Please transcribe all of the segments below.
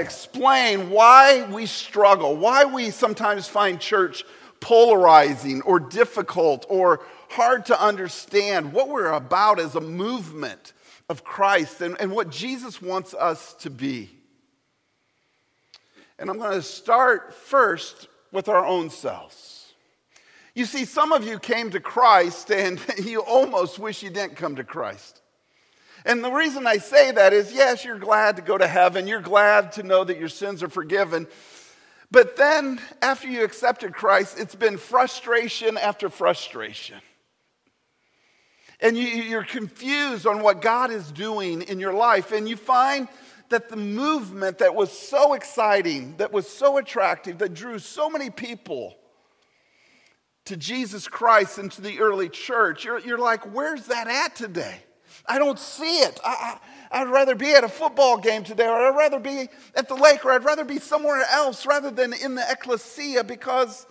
explain why we struggle, why we sometimes find church polarizing or difficult or hard to understand, what we're about as a movement of Christ and, and what Jesus wants us to be. And I'm going to start first with our own selves. You see, some of you came to Christ and you almost wish you didn't come to Christ. And the reason I say that is yes, you're glad to go to heaven, you're glad to know that your sins are forgiven. But then, after you accepted Christ, it's been frustration after frustration. And you, are confused on what God is doing in your life. And you find that the movement that was so exciting, that was so attractive, that drew so many people to Jesus Christ and to the early church, you're, you're like, where's that at today? I don't see it. I, I, would rather be at a football game today, or I'd rather be at the lake, or I'd rather be somewhere else rather than in the ecclesia because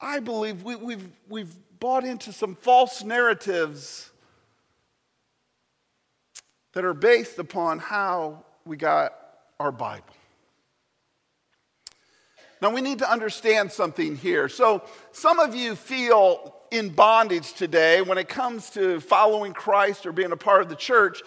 I believe we, we've, we've bought into some false narratives that are based upon how we got our Bible. Now, we need to understand something here. So, some of you feel in bondage today when it comes to following Christ or being a part of the church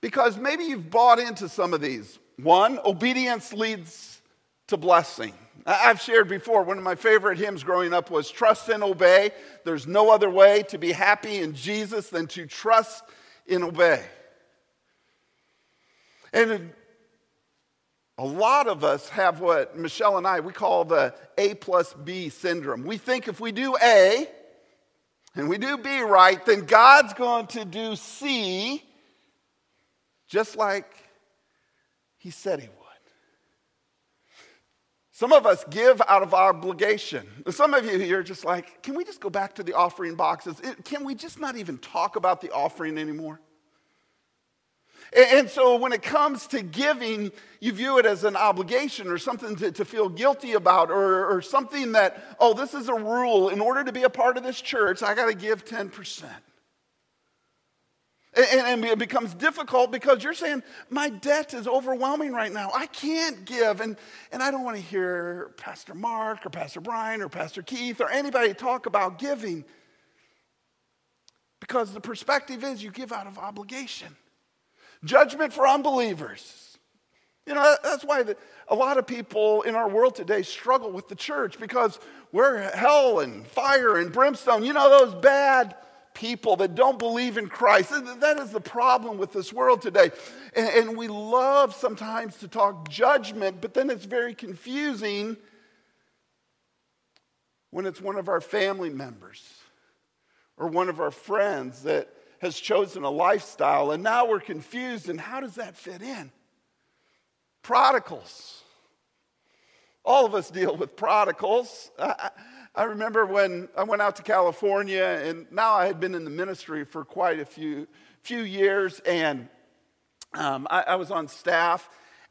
because maybe you've bought into some of these. One, obedience leads to blessing. I've shared before, one of my favorite hymns growing up was Trust and Obey. There's no other way to be happy in Jesus than to trust and obey. And a lot of us have what Michelle and I, we call the A plus B syndrome. We think if we do A and we do B right, then God's going to do C just like He said He would. Some of us give out of obligation. Some of you here are just like, can we just go back to the offering boxes? Can we just not even talk about the offering anymore? And so when it comes to giving, you view it as an obligation or something to, to feel guilty about or, or something that, oh, this is a rule. In order to be a part of this church, I got to give 10%. And, it becomes difficult because you're saying, my debt is overwhelming right now. I can't give. And, and I don't want to hear Pastor Mark or Pastor Brian or Pastor Keith or anybody talk about giving because the perspective is you give out of obligation. Judgment for unbelievers. You know, that's why the, a lot of people in our world today struggle with the church because we're hell and fire and brimstone. You know, those bad people that don't believe in Christ. That is the problem with this world today. And, and, we love sometimes to talk judgment, but then it's very confusing when it's one of our family members or one of our friends that has chosen a lifestyle, and now we're confused, and how does that fit in? Prodigals. All of us deal with prodigals. I, remember when I went out to California, and now I had been in the ministry for quite a few, few years, and um, I, I was on staff,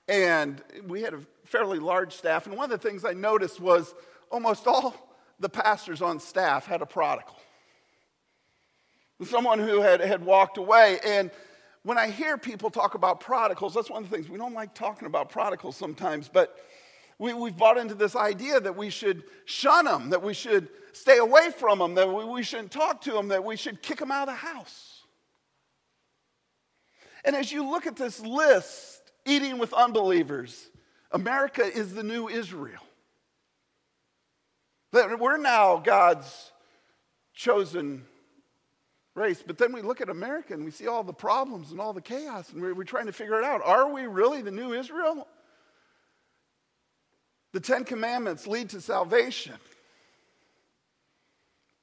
and we had a fairly large staff. And one of the things I noticed was almost all the pastors on staff had a prodigal, someone who had, had walked away. And when I hear people talk about prodigals, that's one of the things we don't like talking about prodigals sometimes, but we, we've bought into this idea that we should shun them, that we should stay away from them, that we, we shouldn't talk to them, that we should kick them out of the house. And as you look at this list, eating with unbelievers, America is the new Israel. That we're now God's chosen race. But then we look at America and we see all the problems and all the chaos, and we're, we're trying to figure it out. Are we really the new Israel? The Ten Commandments lead to salvation.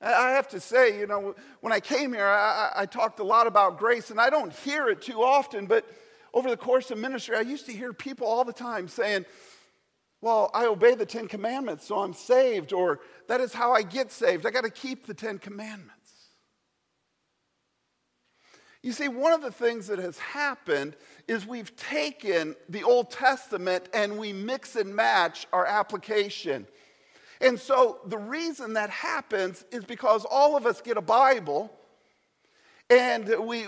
I have to say, you know, when I came here, I, I, talked a lot about grace, and I don't hear it too often, but over the course of ministry, I used to hear people all the time saying, Well, I obey the Ten Commandments, so I'm saved, or that is how I get saved. I got to keep the Ten Commandments. You see, one of the things that has happened is we've taken the Old Testament and we mix and match our application. And so the reason that happens is because all of us get a Bible and we,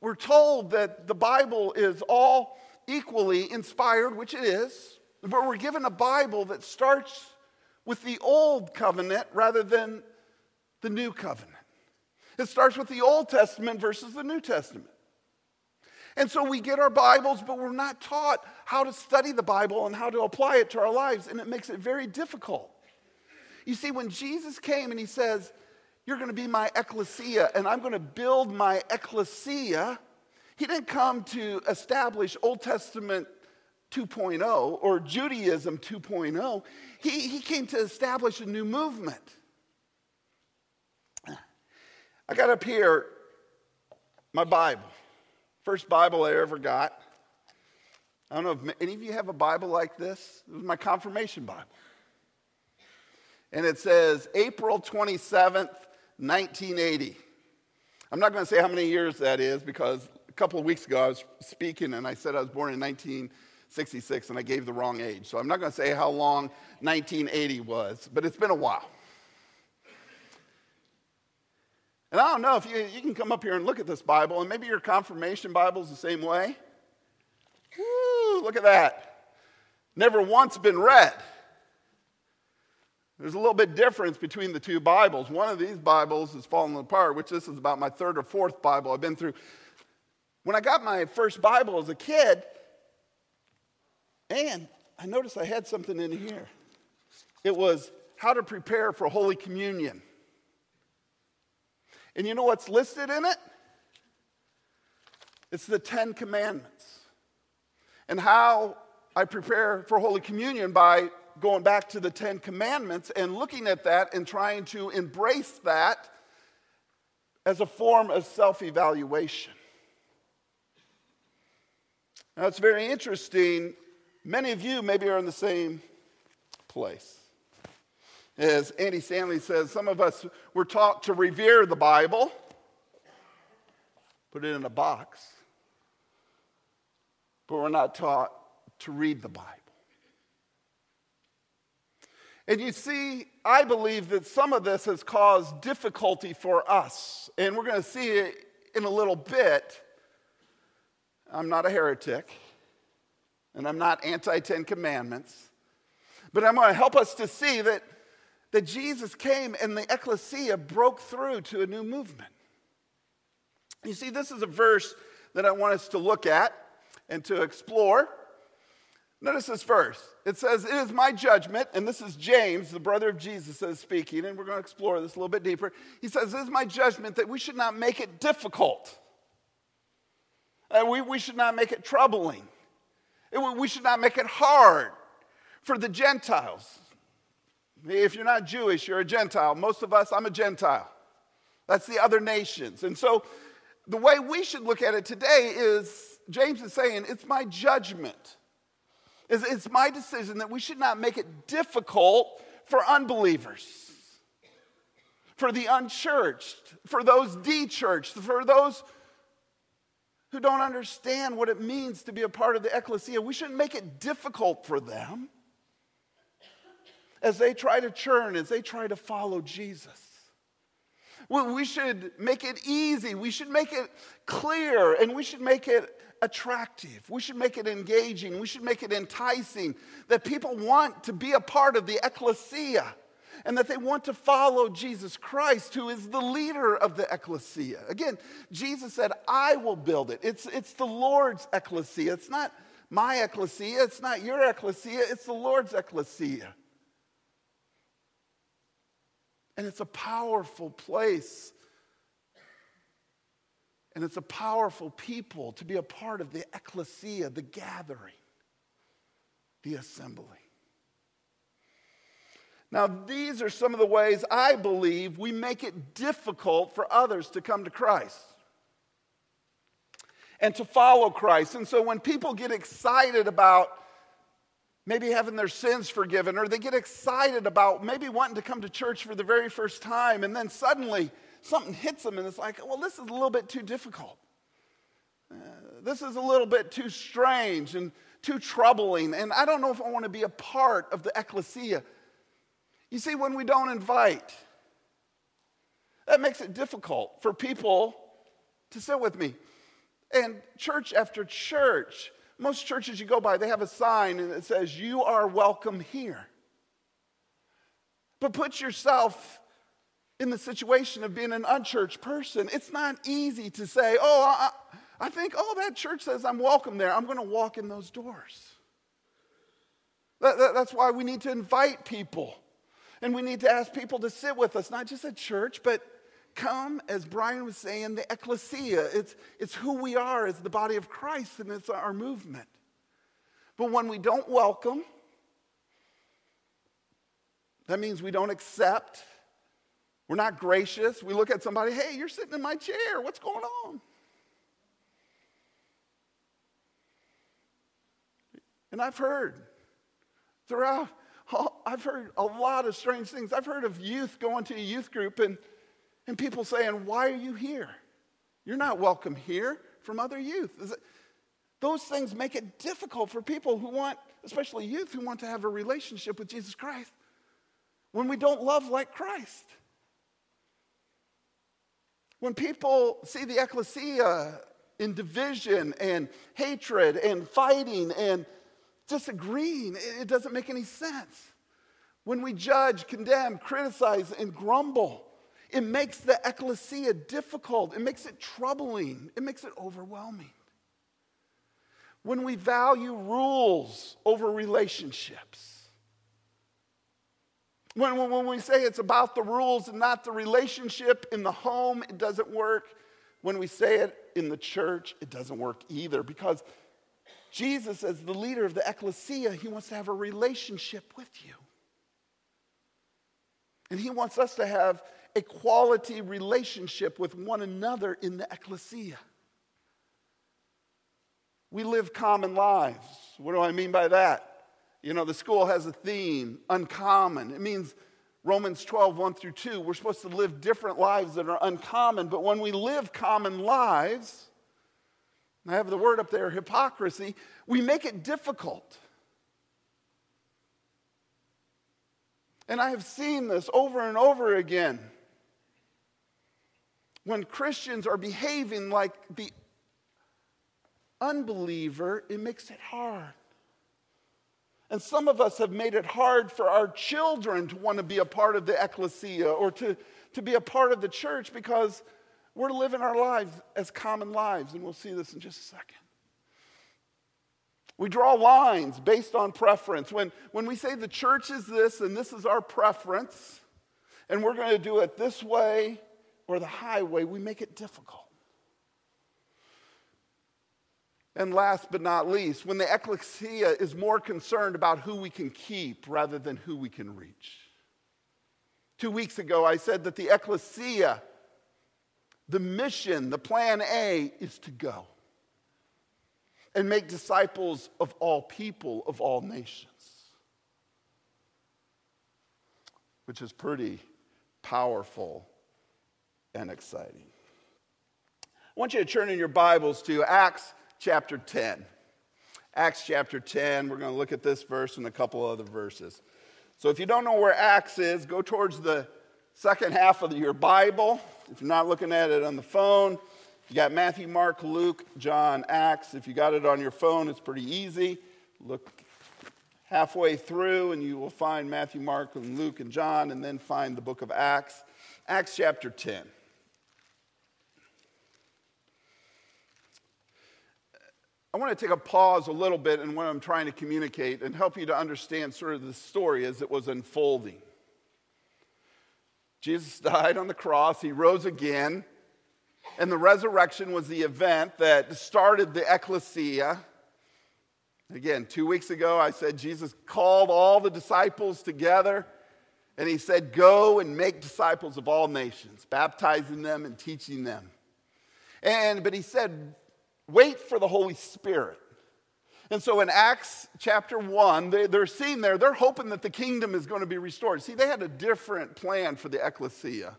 we're told that the Bible is all equally inspired, which it is, but we're given a Bible that starts with the old covenant rather than the new covenant. It starts with the Old Testament versus the New Testament. And so we get our Bibles, but we're not taught how to study the Bible and how to apply it to our lives, and it makes it very difficult. You see, when Jesus came and he says, You're going to be my ecclesia, and I'm going to build my ecclesia, he didn't come to establish Old Testament 2.0 or Judaism 2.0. He, he came to establish a new movement. I got up here my Bible. First Bible I ever got. I don't know if any of you have a Bible like this. It was my confirmation Bible. And it says April 27th, 1980. I'm not going to say how many years that is because a couple of weeks ago I was speaking and I said I was born in 1966 and I gave the wrong age. So I'm not going to say how long 1980 was, but it's been a while. And I don't know if you, you can come up here and look at this Bible, and maybe your confirmation Bible is the same way. Look at that. Never once been read. There's a little bit difference between the two Bibles. One of these Bibles is falling apart, which this is about my third or fourth Bible I've been through. When I got my first Bible as a kid, and I noticed I had something in here. It was how to prepare for Holy Communion. And you know what's listed in it? It's the Ten Commandments. And how I prepare for Holy Communion by going back to the Ten Commandments and looking at that and trying to embrace that as a form of self evaluation. Now, it's very interesting. Many of you maybe are in the same place. As Andy Stanley says, some of us were taught to revere the Bible, put it in a box, but we're not taught to read the Bible. And you see, I believe that some of this has caused difficulty for us, and we're going to see it in a little bit. I'm not a heretic, and I'm not anti Ten Commandments, but I'm going to help us to see that that Jesus came and the ecclesia broke through to a new movement. You see, this is a verse that I want us to look at and to explore. Notice this verse. It says, It is my judgment, and this is James, the brother of Jesus, that is speaking, and we're going to explore this a little bit deeper. He says, It is my judgment that we should not make it difficult. And we, we should not make it troubling. we should not make it hard for the Gentiles. If you're not Jewish, you're a Gentile. Most of us, I'm a Gentile. That's the other nations. And so the way we should look at it today is James is saying, it's my judgment. It's, it's my decision that we should not make it difficult for unbelievers, for the unchurched, for those de-churched, for those who don't understand what it means to be a part of the ecclesia. We shouldn't make it difficult for them as they try to churn, as they try to follow Jesus. We should make it easy. We should make it clear and we should make it attractive. We should make it engaging. We should make it enticing that people want to be a part of the ecclesia and that they want to follow Jesus Christ, who is the leader of the ecclesia. Again, Jesus said, I will build it. It's, it's the Lord's ecclesia. It's not my ecclesia. It's not your ecclesia. It's the Lord's ecclesia. And it's a powerful place. And it's a powerful people to be a part of the ecclesia, the gathering, the assembly. Now, these are some of the ways I believe we make it difficult for others to come to Christ and to follow Christ. And so when people get excited about maybe having their sins forgiven, or they get excited about maybe wanting to come to church for the very first time, and then suddenly something hits them, and it's like, well, this is a little bit too difficult. Uh, this is a little bit too strange and too troubling, and I don't know if I want to be a part of the ecclesia. You see, when we don't invite, that makes it difficult for people to sit with me. And church after church, most churches you go by, they have a sign and it says, You are welcome here. But put yourself in the situation of being an unchurched person. It's not easy to say, Oh, I, I think, oh, that church says I'm welcome there. I'm going to walk in those doors. That, that, that's why we need to invite people. And we need to ask people to sit with us, not just at church, but come, as Brian was saying, the ecclesia. It's, it's who we are as the body of Christ, and it's our movement. But when we don't welcome, that means we don't accept. We're not gracious. We look at somebody, hey, you're sitting in my chair. What's going on? And I've heard throughout, I've heard a lot of strange things. I've heard of youth going to a youth group and and people saying, Why are you here? You're not welcome here from other youth. Those things make it difficult for people who want, especially youth, who want to have a relationship with Jesus Christ when we don't love like Christ. When people see the ecclesia in division and hatred and fighting and disagreeing, it doesn't make any sense. When we judge, condemn, criticize, and grumble, it makes the ecclesia difficult. It makes it troubling. It makes it overwhelming. When we value rules over relationships, when, when, we say it's about the rules and not the relationship in the home, it doesn't work. When we say it in the church, it doesn't work either because Jesus, as the leader of the ecclesia, he wants to have a relationship with you. And he wants us to have a quality relationship with one another in the ecclesia. We live common lives. What do I mean by that? You know, the school has a theme, uncommon. It means Romans 12, 1 through 2. We're supposed to live different lives that are uncommon, but when we live common lives, I have the word up there, hypocrisy, we make it difficult. And I have seen this over and over again when Christians are behaving like the unbeliever, it makes it hard. And some of us have made it hard for our children to want to be a part of the ecclesia or to, to be a part of the church because we're living our lives as common lives. And we'll see this in just a second. We draw lines based on preference. When, when we say the church is this and this is our preference, and we're going to do it this way or the highway, we make it difficult. And last but not least, when the ecclesia is more concerned about who we can keep rather than who we can reach. Two weeks ago, I said that the ecclesia, the mission, the plan A is to go and make disciples of all people, of all nations, which is pretty powerful and exciting. I want you to turn in your Bibles to Acts chapter 10. Acts chapter 10, we're going to look at this verse and a couple other verses. So if you don't know where Acts is, go towards the second half of your Bible. If you're not looking at it on the phone, you got Matthew, Mark, Luke, John, Acts. If you got it on your phone, it's pretty easy. Look halfway through, and you will find Matthew, Mark, and Luke, and John, and then find the book of Acts. Acts chapter 10. I want to take a pause a little bit in what I'm trying to communicate and help you to understand sort of the story as it was unfolding. Jesus died on the cross, he rose again, and the resurrection was the event that started the ecclesia. Again, two weeks ago, I said Jesus called all the disciples together and he said, Go and make disciples of all nations, baptizing them and teaching them. And, but he said, Wait for the Holy Spirit. And so in Acts chapter 1, they, are seeing there, they're hoping that the kingdom is going to be restored. See, they had a different plan for the ecclesia.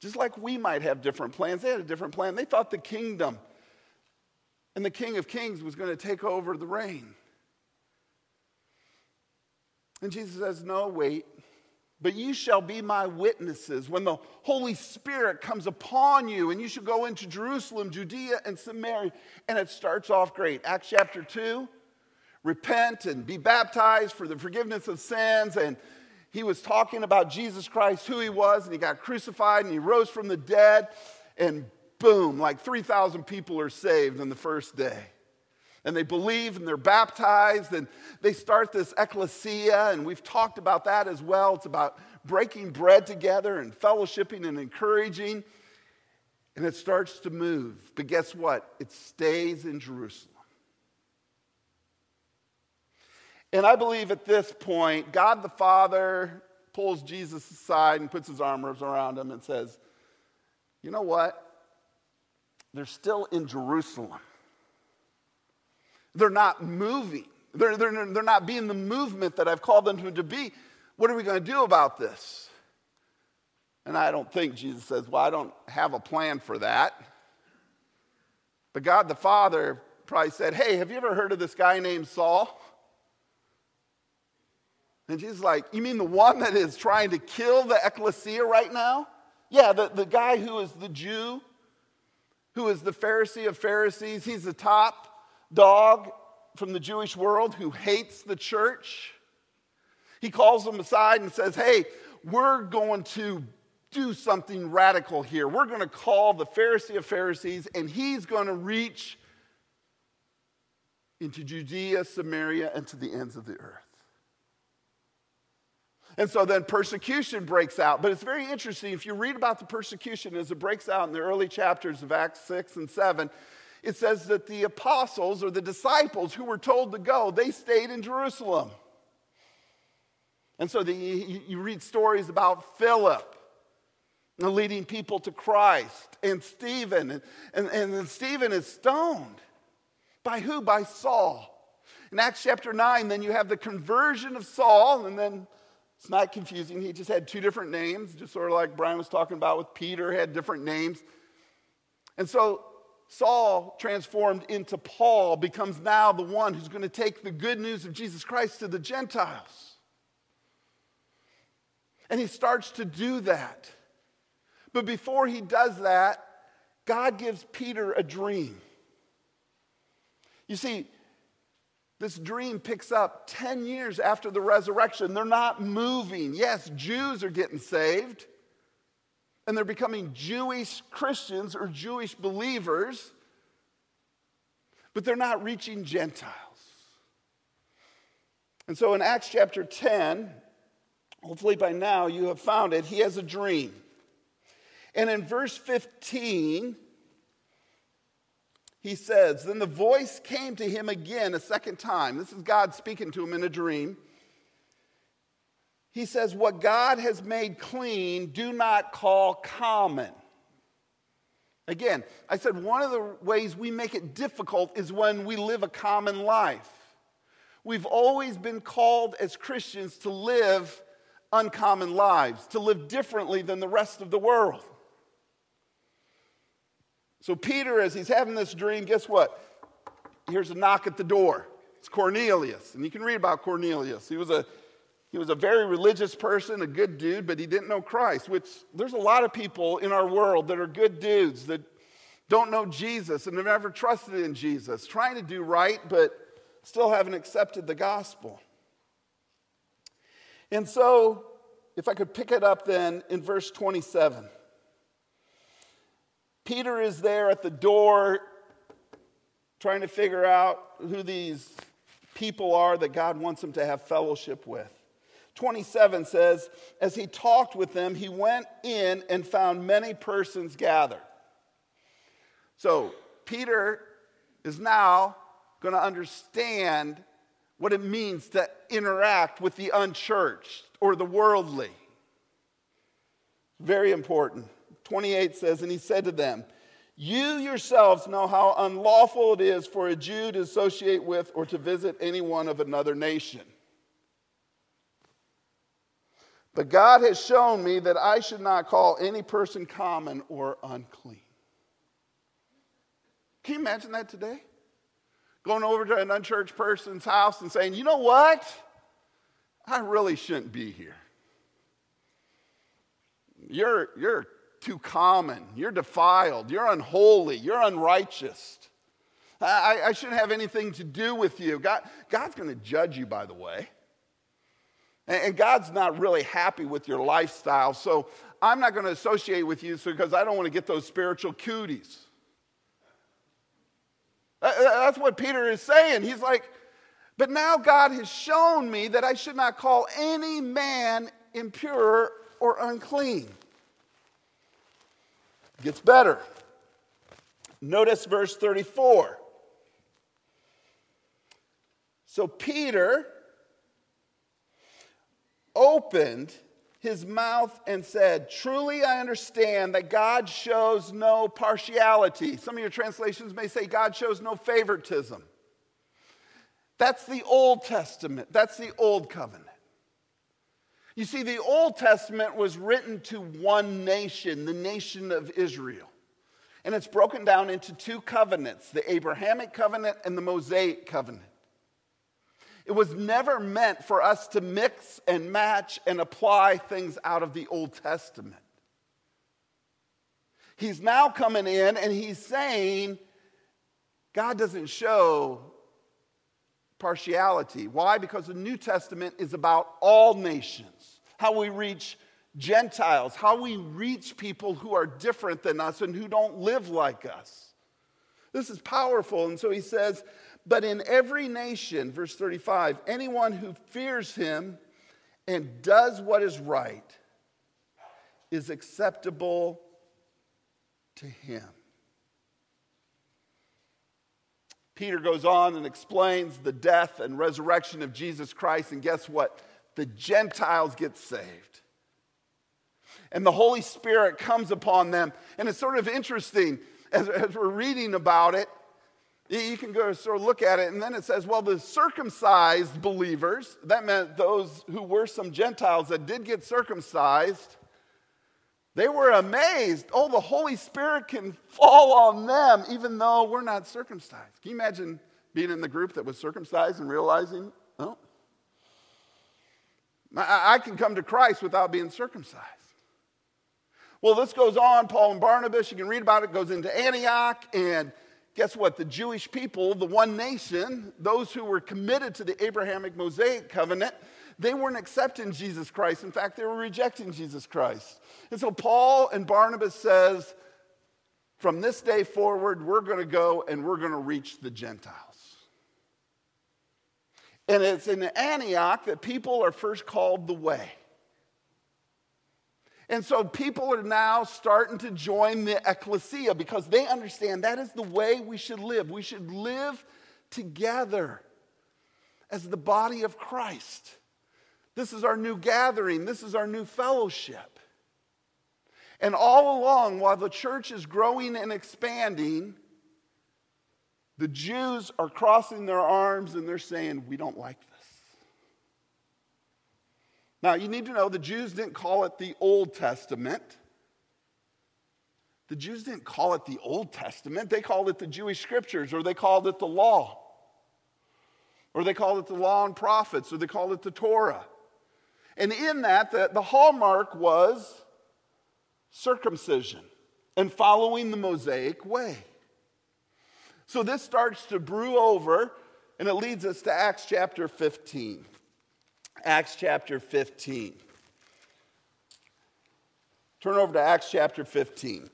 Just like we might have different plans, they had a different plan. They thought the kingdom and the King of Kings was going to take over the reign. And Jesus says, No, wait. But you shall be my witnesses when the Holy Spirit comes upon you, and you shall go into Jerusalem, Judea, and Samaria. And it starts off great. Acts chapter 2, repent and be baptized for the forgiveness of sins. And he was talking about Jesus Christ, who he was, and he got crucified and he rose from the dead. And boom, like 3,000 people are saved on the first day. And they believe and they're baptized and they start this ecclesia. And we've talked about that as well. It's about breaking bread together and fellowshipping and encouraging. And it starts to move. But guess what? It stays in Jerusalem. And I believe at this point, God the Father pulls Jesus aside and puts his arms around him and says, You know what? They're still in Jerusalem. They're not moving. They're, they're, they're not being the movement that I've called them to be. What are we going to do about this? And I don't think Jesus says, Well, I don't have a plan for that. But God the Father probably said, Hey, have you ever heard of this guy named Saul? And Jesus like, You mean the one that is trying to kill the ecclesia right now? Yeah, the, the guy who is the Jew, who is the Pharisee of Pharisees. He's the top dog from the Jewish world who hates the church. He calls them aside and says, Hey, we're going to do something radical here. We're going to call the Pharisee of Pharisees, and he's going to reach into Judea, Samaria, and to the ends of the earth. And so then persecution breaks out. But it's very interesting. If you read about the persecution as it breaks out in the early chapters of Acts 6 and 7, it says that the apostles or the disciples who were told to go, they stayed in Jerusalem. And so the, you read stories about Philip leading people to Christ, and Stephen. And, and, and Stephen is stoned. By who? By Saul. In Acts chapter 9, then you have the conversion of Saul, and then it's not confusing. He just had two different names, just sort of like Brian was talking about with Peter, had different names. And so Saul, transformed into Paul, becomes now the one who's going to take the good news of Jesus Christ to the Gentiles. And he starts to do that. But before he does that, God gives Peter a dream. You see, this dream picks up 10 years after the resurrection. They're not moving. Yes, Jews are getting saved, and they're becoming Jewish Christians or Jewish believers, but they're not reaching Gentiles. And so in Acts chapter 10, hopefully by now you have found it, he has a dream. And in verse 15, he says, Then the voice came to him again a second time. This is God speaking to him in a dream. He says, What God has made clean, do not call common. Again, I said one of the ways we make it difficult is when we live a common life. We've always been called as Christians to live uncommon lives, to live differently than the rest of the world. So, Peter, as he's having this dream, guess what? Here's a knock at the door. It's Cornelius. And you can read about Cornelius. He was a he was a very religious person, a good dude, but he didn't know Christ, which there's a lot of people in our world that are good dudes that don't know Jesus and have never trusted in Jesus, trying to do right, but still haven't accepted the gospel. And so, if I could pick it up then in verse 27. Peter is there at the door trying to figure out who these people are that God wants him to have fellowship with. 27 says, As he talked with them, he went in and found many persons gathered. So, Peter is now going to understand what it means to interact with the unchurched or the worldly. Very important. 28 says, And he said to them, You yourselves know how unlawful it is for a Jew to associate with or to visit anyone of another nation. But God has shown me that I should not call any person common or unclean. Can you imagine that today? Going over to an unchurched person's house and saying, you know what? I really shouldn't be here. You're, you're too common. You're defiled. You're unholy. You're unrighteous. I, I shouldn't have anything to do with you. God, God's going to judge you, by the way. And, God's not really happy with your lifestyle. So I'm not going to associate with you because I don't want to get those spiritual cooties. That's what Peter is saying. He's like, but now God has shown me that I should not call any man impure or unclean. Gets better. Notice verse 34. So Peter opened his mouth and said, Truly I understand that God shows no partiality. Some of your translations may say God shows no favoritism. That's the Old Testament, that's the Old Covenant. You see, the Old Testament was written to one nation, the nation of Israel. And it's broken down into two covenants the Abrahamic covenant and the Mosaic covenant. It was never meant for us to mix and match and apply things out of the Old Testament. He's now coming in and he's saying, God doesn't show partiality. Why? Because the New Testament is about all nations, how we reach Gentiles, how we reach people who are different than us and who don't live like us. This is powerful. And so he says, but in every nation, verse 35, anyone who fears him and does what is right is acceptable to him. Peter goes on and explains the death and resurrection of Jesus Christ, and guess what? The Gentiles get saved. And the Holy Spirit comes upon them. And it's sort of interesting as, as we're reading about it you can go sort of look at it, and then it says, well, the circumcised believers, that meant those who were some Gentiles that did get circumcised, they were amazed. Oh, the Holy Spirit can fall on them even though we're not circumcised. Can you imagine being in the group that was circumcised and realizing, oh, I can come to Christ without being circumcised? Well, this goes on. Paul and Barnabas, you can read about it, goes into Antioch, and guess what? The Jewish people, the one nation, those who were committed to the Abrahamic Mosaic covenant, they weren't accepting Jesus Christ. In fact, they were rejecting Jesus Christ. And so Paul and Barnabas says, from this day forward, we're going to go and we're going to reach the Gentiles. And it's in Antioch that people are first called the way. And so people are now starting to join the ecclesia because they understand that is the way we should live. We should live together as the body of Christ. This is our new gathering, this is our new fellowship. And all along, while the church is growing and expanding, the Jews are crossing their arms and they're saying, We don't like this. Now, you need to know the Jews didn't call it the Old Testament. The Jews didn't call it the Old Testament. They called it the Jewish scriptures, or they called it the law, or they called it the law and prophets, or they called it the Torah. And in that, the, the hallmark was circumcision and following the Mosaic way. So this starts to brew over, and it leads us to Acts chapter 15. Acts chapter 15. Turn over to Acts chapter 15,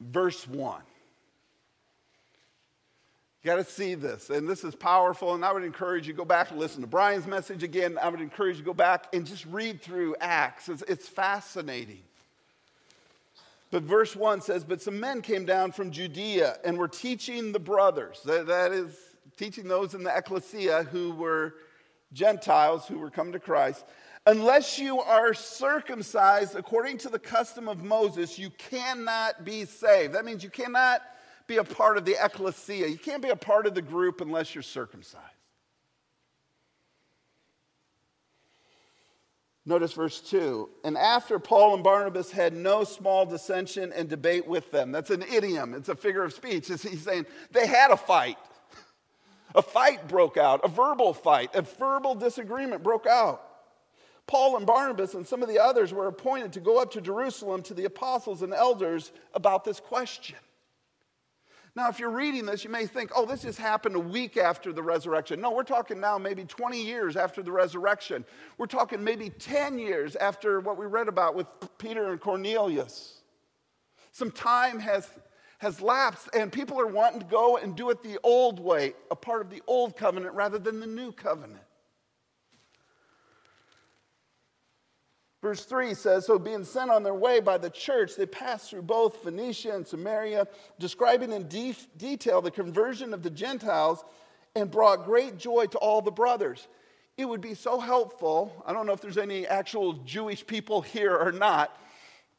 verse 1. You got to see this, and this is powerful. And I would encourage you go back and listen to Brian's message again. I would encourage you go back and just read through Acts. It's, it's fascinating. But verse 1 says, But some men came down from Judea and were teaching the brothers. that, that is teaching those in the ecclesia who were Gentiles who were come to Christ. Unless you are circumcised according to the custom of Moses, you cannot be saved. That means you cannot be a part of the ecclesia. You can't be a part of the group unless you're circumcised. Notice verse 2. And after Paul and Barnabas had no small dissension and debate with them. That's an idiom, it's a figure of speech. He's saying they had a fight. A fight broke out, a verbal fight, a verbal disagreement broke out. Paul and Barnabas and some of the others were appointed to go up to Jerusalem to the apostles and elders about this question. Now, if you're reading this, you may think, oh, this just happened a week after the resurrection. No, we're talking now maybe 20 years after the resurrection. We're talking maybe 10 years after what we read about with Peter and Cornelius. Some time has, has lapsed, and people are wanting to go and do it the old way, a part of the old covenant rather than the new covenant. Verse 3 says, So being sent on their way by the church, they passed through both Phoenicia and Samaria, describing in de- detail the conversion of the Gentiles and brought great joy to all the brothers. It would be so helpful. I don't know if there's any actual Jewish people here or not.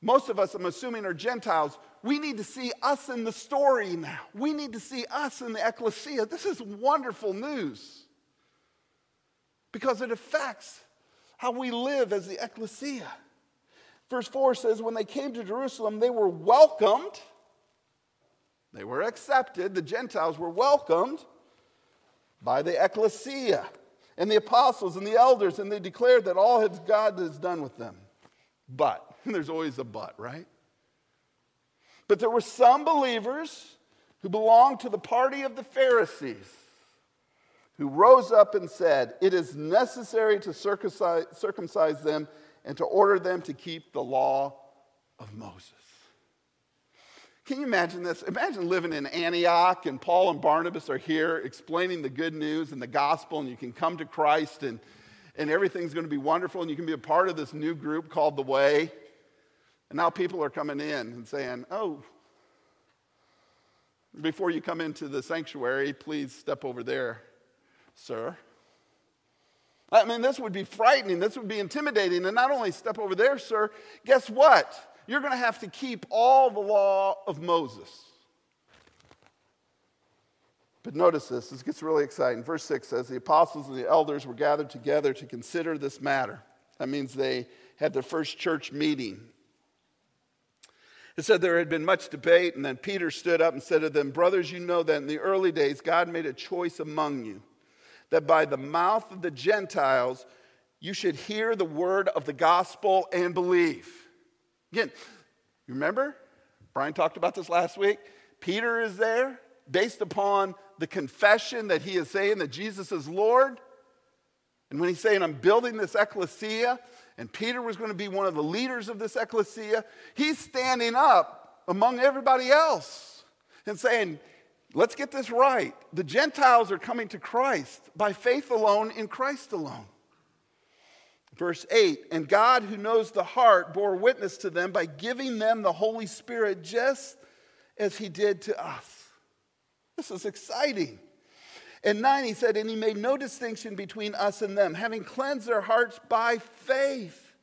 Most of us, I'm assuming, are Gentiles. We need to see us in the story now. We need to see us in the ecclesia. This is wonderful news because it affects how we live as the ecclesia. Verse 4 says, When they came to Jerusalem, they were welcomed, they were accepted, the Gentiles were welcomed by the ecclesia and the apostles and the elders, and they declared that all God has done with them. But, there's always a but, right? But there were some believers who belonged to the party of the Pharisees who rose up and said, It is necessary to circumcise, circumcise them and to order them to keep the law of Moses. Can you imagine this? Imagine living in Antioch and Paul and Barnabas are here explaining the good news and the gospel, and you can come to Christ and, and everything's going to be wonderful, and you can be a part of this new group called The Way. And now people are coming in and saying, Oh, before you come into the sanctuary, please step over there sir. I mean, this would be frightening. This would be intimidating. And not only step over there, sir, guess what? You're going to have to keep all the law of Moses. But notice this, this gets really exciting. Verse 6 says, The apostles and the elders were gathered together to consider this matter. That means they had their first church meeting. It said there had been much debate, and then Peter stood up and said to them, Brothers, you know that in the early days God made a choice among you that by the mouth of the Gentiles you should hear the word of the gospel and believe. Again, you remember? Brian talked about this last week. Peter is there based upon the confession that he is saying that Jesus is Lord. And when he's saying, I'm building this ecclesia, and Peter was going to be one of the leaders of this ecclesia, he's standing up among everybody else and saying, Let's get this right. The Gentiles are coming to Christ by faith alone in Christ alone. Verse 8, and God, who knows the heart, bore witness to them by giving them the Holy Spirit just as he did to us. This is exciting. And 9, he said, and he made no distinction between us and them, having cleansed their hearts by faith.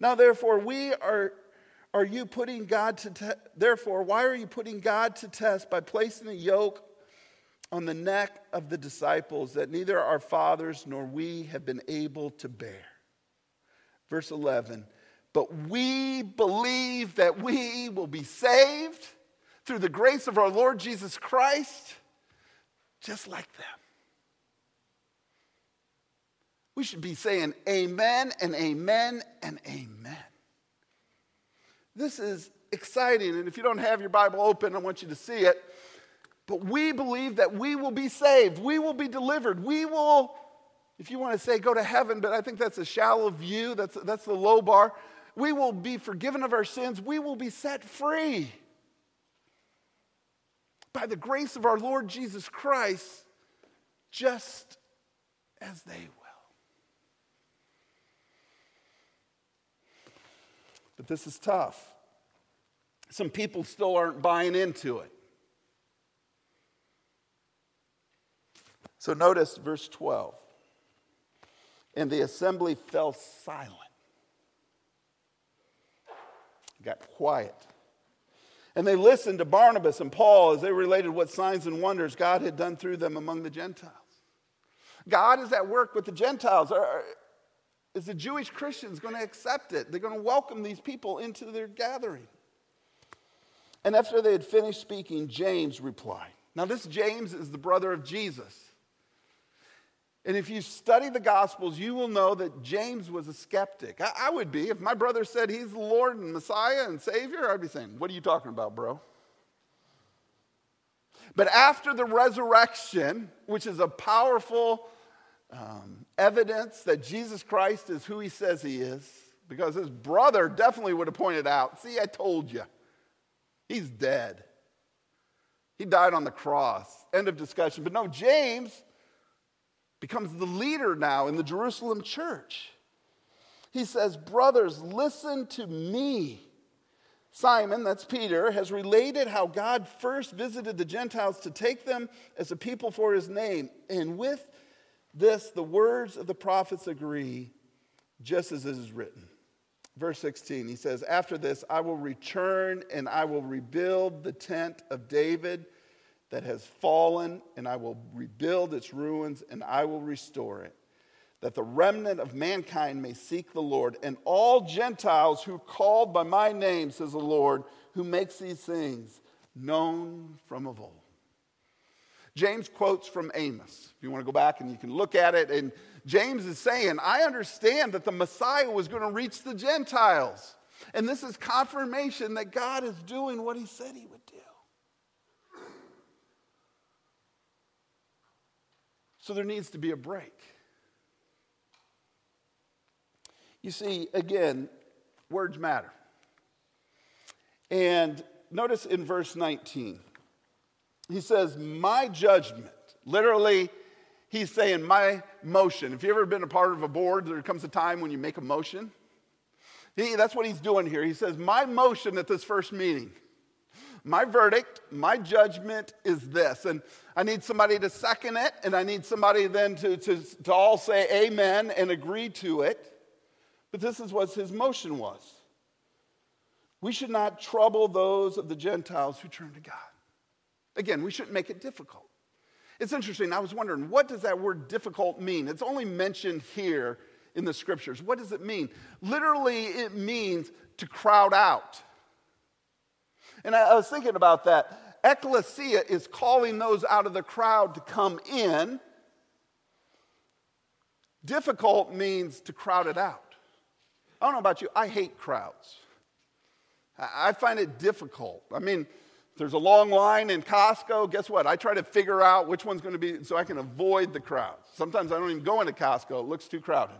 Now, therefore, we are are you putting God to te- therefore why are you putting God to test by placing a yoke on the neck of the disciples that neither our fathers nor we have been able to bear verse 11but we believe that we will be saved through the grace of our Lord Jesus Christ just like them we should be saying amen and amen and amen this is exciting. And if you don't have your Bible open, I want you to see it. But we believe that we will be saved, we will be delivered, we will, if you want to say go to heaven, but I think that's a shallow view, that's, that's the low bar. We will be forgiven of our sins, we will be set free by the grace of our Lord Jesus Christ, just as they will. But this is tough. Some people still aren't buying into it. So notice verse 12. And the assembly fell silent, got quiet. And they listened to Barnabas and Paul as they related what signs and wonders God had done through them among the Gentiles. God is at work with the Gentiles. Is the Jewish Christians going to accept it? They're going to welcome these people into their gathering. And after they had finished speaking, James replied. Now, this James is the brother of Jesus. And if you study the Gospels, you will know that James was a skeptic. I, I, would be. If my brother said he's the Lord and Messiah and Savior, I'd be saying, What are you talking about, bro? But after the resurrection, which is a powerful um, evidence that Jesus Christ is who he says he is, because his brother definitely would have pointed out, see, I told you, he's dead. He died on the cross. End of discussion. But no, James becomes the leader now in the Jerusalem church. He says, Brothers, listen to me. Simon, that's Peter, has related how God first visited the Gentiles to take them as a people for his name. And with this, the words of the prophets agree, just as it is written. Verse 16, he says, After this, I will return and I will rebuild the tent of David that has fallen, and I will rebuild its ruins and I will restore it that the remnant of mankind may seek the Lord, and all Gentiles who called by my name, says the Lord, who makes these things known from of old. James quotes from Amos. If you want to go back and you can look at it, and James is saying, I understand that the Messiah was going to reach the Gentiles. And this is confirmation that God is doing what he said he would do. So there needs to be a break. You see, again, words matter. And notice in verse 19, he says, My judgment. Literally, he's saying, My motion. If you've ever been a part of a board, there comes a time when you make a motion. He, that's what he's doing here. He says, My motion at this first meeting, my verdict, my judgment is this. And I need somebody to second it, and I need somebody then to, to, to all say amen and agree to it. But this is what his motion was. We should not trouble those of the Gentiles who turn to God. Again, we shouldn't make it difficult. It's interesting. I was wondering, what does that word difficult mean? It's only mentioned here in the scriptures. What does it mean? Literally, it means to crowd out. And I, was thinking about that. Ecclesia is calling those out of the crowd to come in. Difficult means to crowd it out. I don't know about you, I hate crowds. I find it difficult. I mean, there's a long line in Costco. Guess what? I try to figure out which one's going to be so I can avoid the crowds. Sometimes I don't even go into Costco, it looks too crowded.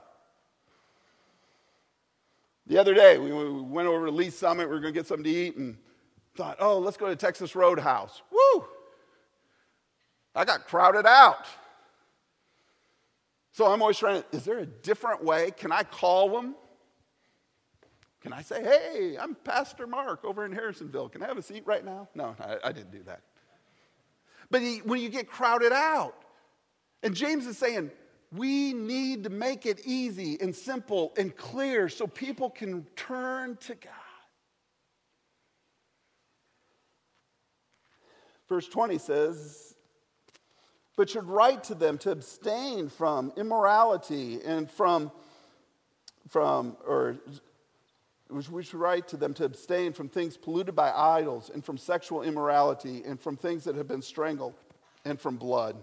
The other day, we went over to Lee's Summit. We were going to get something to eat and thought, oh, let's go to Texas Roadhouse. Woo! I got crowded out. So I'm always trying to, is there a different way? Can I call them? Can I say, hey, I'm Pastor Mark over in Harrisonville. Can I have a seat right now? No, I, I didn't do that. But he, when you get crowded out, and James is saying, we need to make it easy and simple and clear so people can turn to God. Verse 20 says, but should write to them to abstain from immorality and from, from or we should write to them to abstain from things polluted by idols and from sexual immorality and from things that have been strangled and from blood.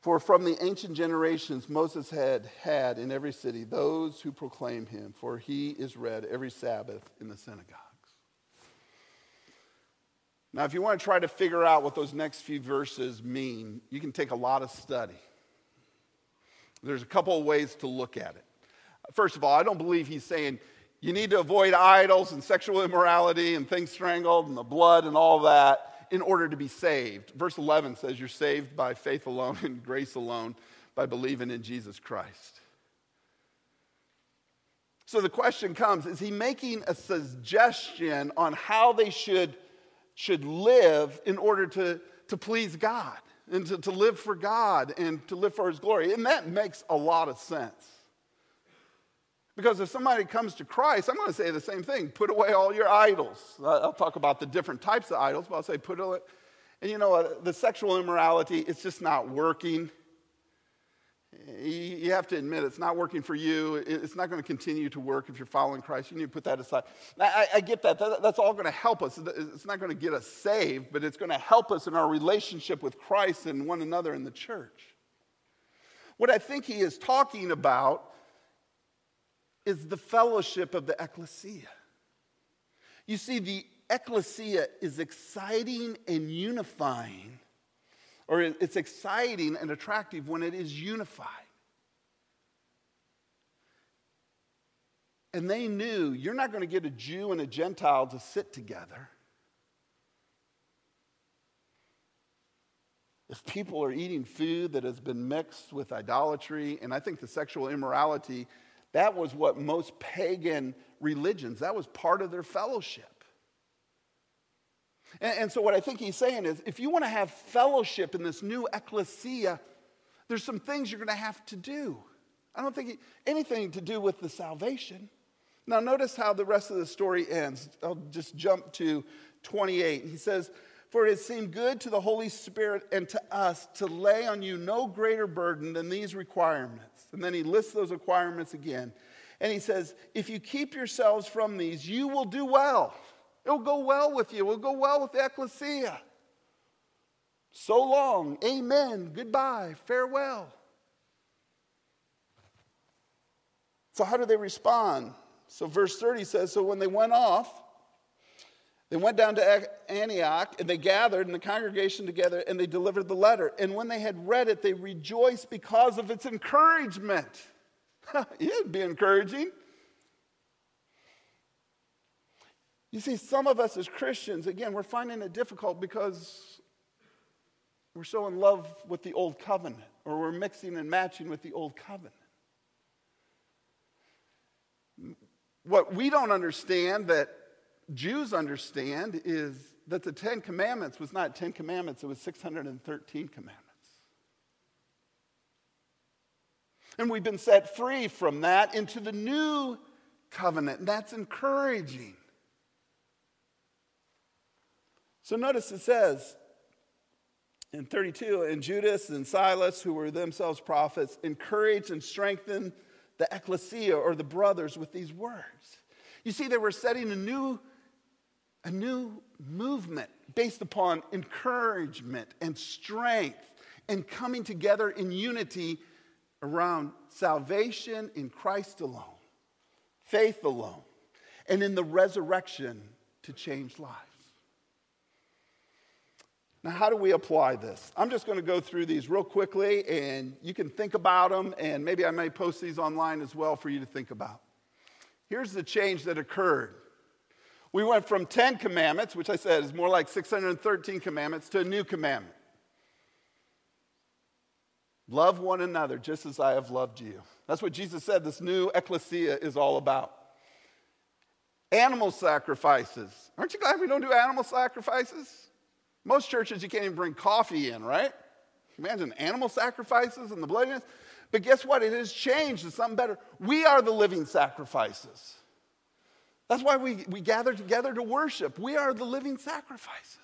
For from the ancient generations Moses had had in every city those who proclaim him, for he is read every Sabbath in the synagogues. Now, if you want to try to figure out what those next few verses mean, you can take a lot of study. There's a couple of ways to look at it. First of all, I don't believe he's saying you need to avoid idols and sexual immorality and things strangled and the blood and all that in order to be saved. Verse 11 says you're saved by faith alone and grace alone by believing in Jesus Christ. So the question comes is he making a suggestion on how they should, should live in order to, to please God and to, to live for God and to live for his glory? And that makes a lot of sense. Because if somebody comes to Christ, I'm going to say the same thing put away all your idols. I'll talk about the different types of idols, but I'll say put away. And you know, the sexual immorality, it's just not working. You have to admit it's not working for you. It's not going to continue to work if you're following Christ. You need to put that aside. I, I get that. That's all going to help us. It's not going to get us saved, but it's going to help us in our relationship with Christ and one another in the church. What I think he is talking about is the fellowship of the ecclesia. You see, the ecclesia is exciting and unifying, or it's exciting and attractive when it is unified. And they knew you're not going to get a Jew and a Gentile to sit together. If people are eating food that has been mixed with idolatry, and I think the sexual immorality, that was what most pagan religions, that was part of their fellowship. And, and so, what I think he's saying is if you want to have fellowship in this new ecclesia, there's some things you're going to have to do. I don't think anything to do with the salvation. Now, notice how the rest of the story ends. I'll just jump to 28. He says, For it seemed good to the Holy Spirit and to us to lay on you no greater burden than these requirements. And then he lists those requirements again. And he says, If you keep yourselves from these, you will do well. It will go well with you, it will go well with the ecclesia. So long. Amen. Goodbye. Farewell. So, how do they respond? So, verse 30 says So when they went off, they went down to Antioch and they gathered in the congregation together and they delivered the letter. And when they had read it, they rejoiced because of its encouragement. It'd be encouraging. You see, some of us as Christians, again, we're finding it difficult because we're so in love with the old covenant or we're mixing and matching with the old covenant. What we don't understand that Jews understand is that the Ten Commandments was not Ten Commandments, it was 613 commandments. And we've been set free from that into the new covenant, and that's encouraging. So notice it says in 32, and Judas and Silas, who were themselves prophets, encouraged and strengthened the ecclesia or the brothers with these words. You see, they were setting a new, a new movement based upon encouragement and strength and coming together in unity around salvation in Christ alone, faith alone, and in the resurrection to change lives. Now, how do we apply this? I'm just going to go through these real quickly, and you can think about them, and maybe I may post these online as well for you to think about. Here's the change that occurred. We went from 10 commandments, which I said is more like 613 commandments, to a new commandment. Love one another just as I have loved you. That's what Jesus said this new ecclesia is all about. Animal sacrifices. Aren't you glad we don't do animal sacrifices? Most churches, you can't even bring coffee in, right? Imagine animal sacrifices and the bloodiness. But guess what? It has changed to something better. We are the living sacrifices. That's why we, we gather together to worship. We are the living sacrifices.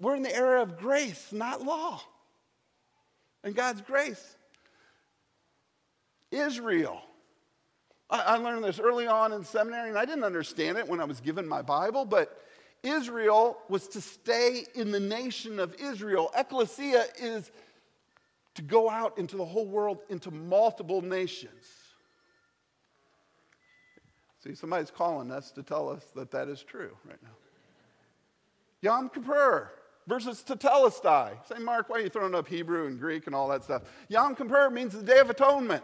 We're in the era of grace, not law. And God's grace. Israel I, learned this early on in seminary, and I didn't understand it when I was given my Bible, but Israel was to stay in the nation of Israel. Ecclesia is to go out into the whole world, into multiple nations. See, somebody's calling us to tell us that that is true right now. Yom Kippur versus Tetelestai. Say, Mark, why are you throwing up Hebrew and Greek and all that stuff? Yom Kippur means the Day of Atonement.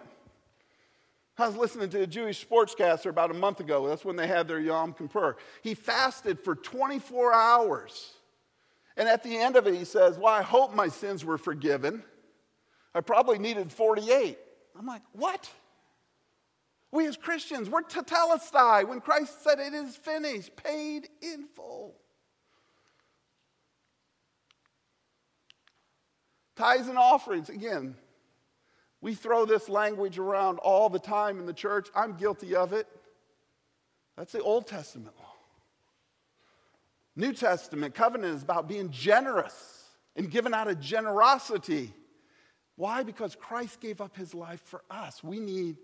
I was listening to a Jewish sportscaster about a month ago. That's when they had their Yom Kippur. He fasted for 24 hours. And at the end of it, he says, Well, I hope my sins were forgiven. I probably needed 48. I'm like, What? We as Christians, we're tetelestai when Christ said it is finished, paid in full. Tithes and offerings, again, we throw this language around all the time in the church. I'm guilty of it. That's the Old Testament law. New Testament covenant is about being generous and giving out of generosity. Why? Because Christ gave up his life for us. We need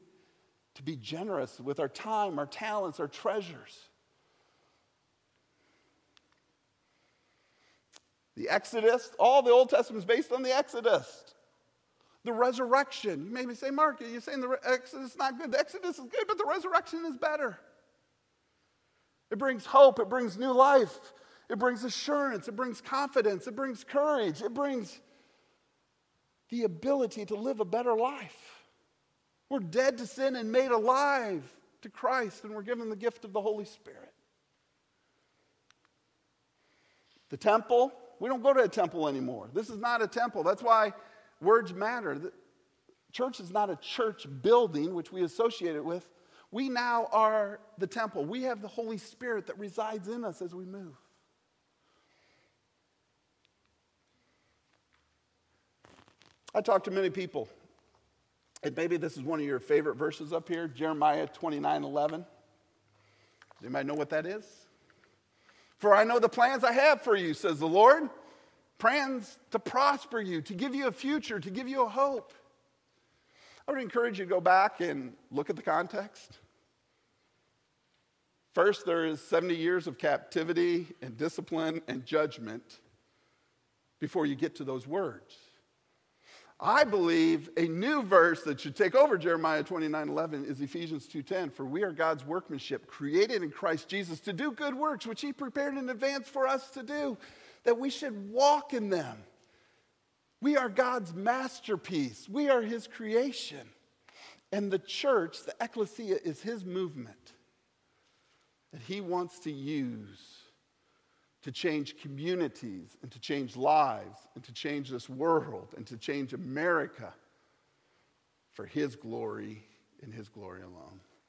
to be generous with our time, our talents, our treasures. The Exodus, all the Old Testament is based on the Exodus the resurrection. You made me say, Mark, you're saying the Exodus is not good. The Exodus is good, but the resurrection is better. It brings hope, it brings new life, it brings assurance, it brings confidence, it brings courage, it brings the ability to live a better life. We're dead to sin and made alive to Christ, and we're given the gift of the Holy Spirit. The temple, we don't go to a temple anymore. This is not a temple. That's why words matter. The church is not a church building, which we associate it with. We now are the temple. We have the Holy Spirit that resides in us as we move. I talk to many people, and maybe this is one of your favorite verses up here Jeremiah 29 11. Does anybody know what that is? For I know the plans I have for you, says the Lord. Plans to prosper you, to give you a future, to give you a hope. I would encourage you to go back and look at the context. First, there is 70 years of captivity and discipline and judgment before you get to those words. I believe a new verse that should take over Jeremiah 29 11 is Ephesians 2:10. For we are God's workmanship, created in Christ Jesus to do good works, which He prepared in advance for us to do, that we should walk in them. We are God's masterpiece, we are His creation. And the church, the ecclesia, is His movement that He wants to use to change communities and to change lives and to change this world and to change America for His glory and His glory alone.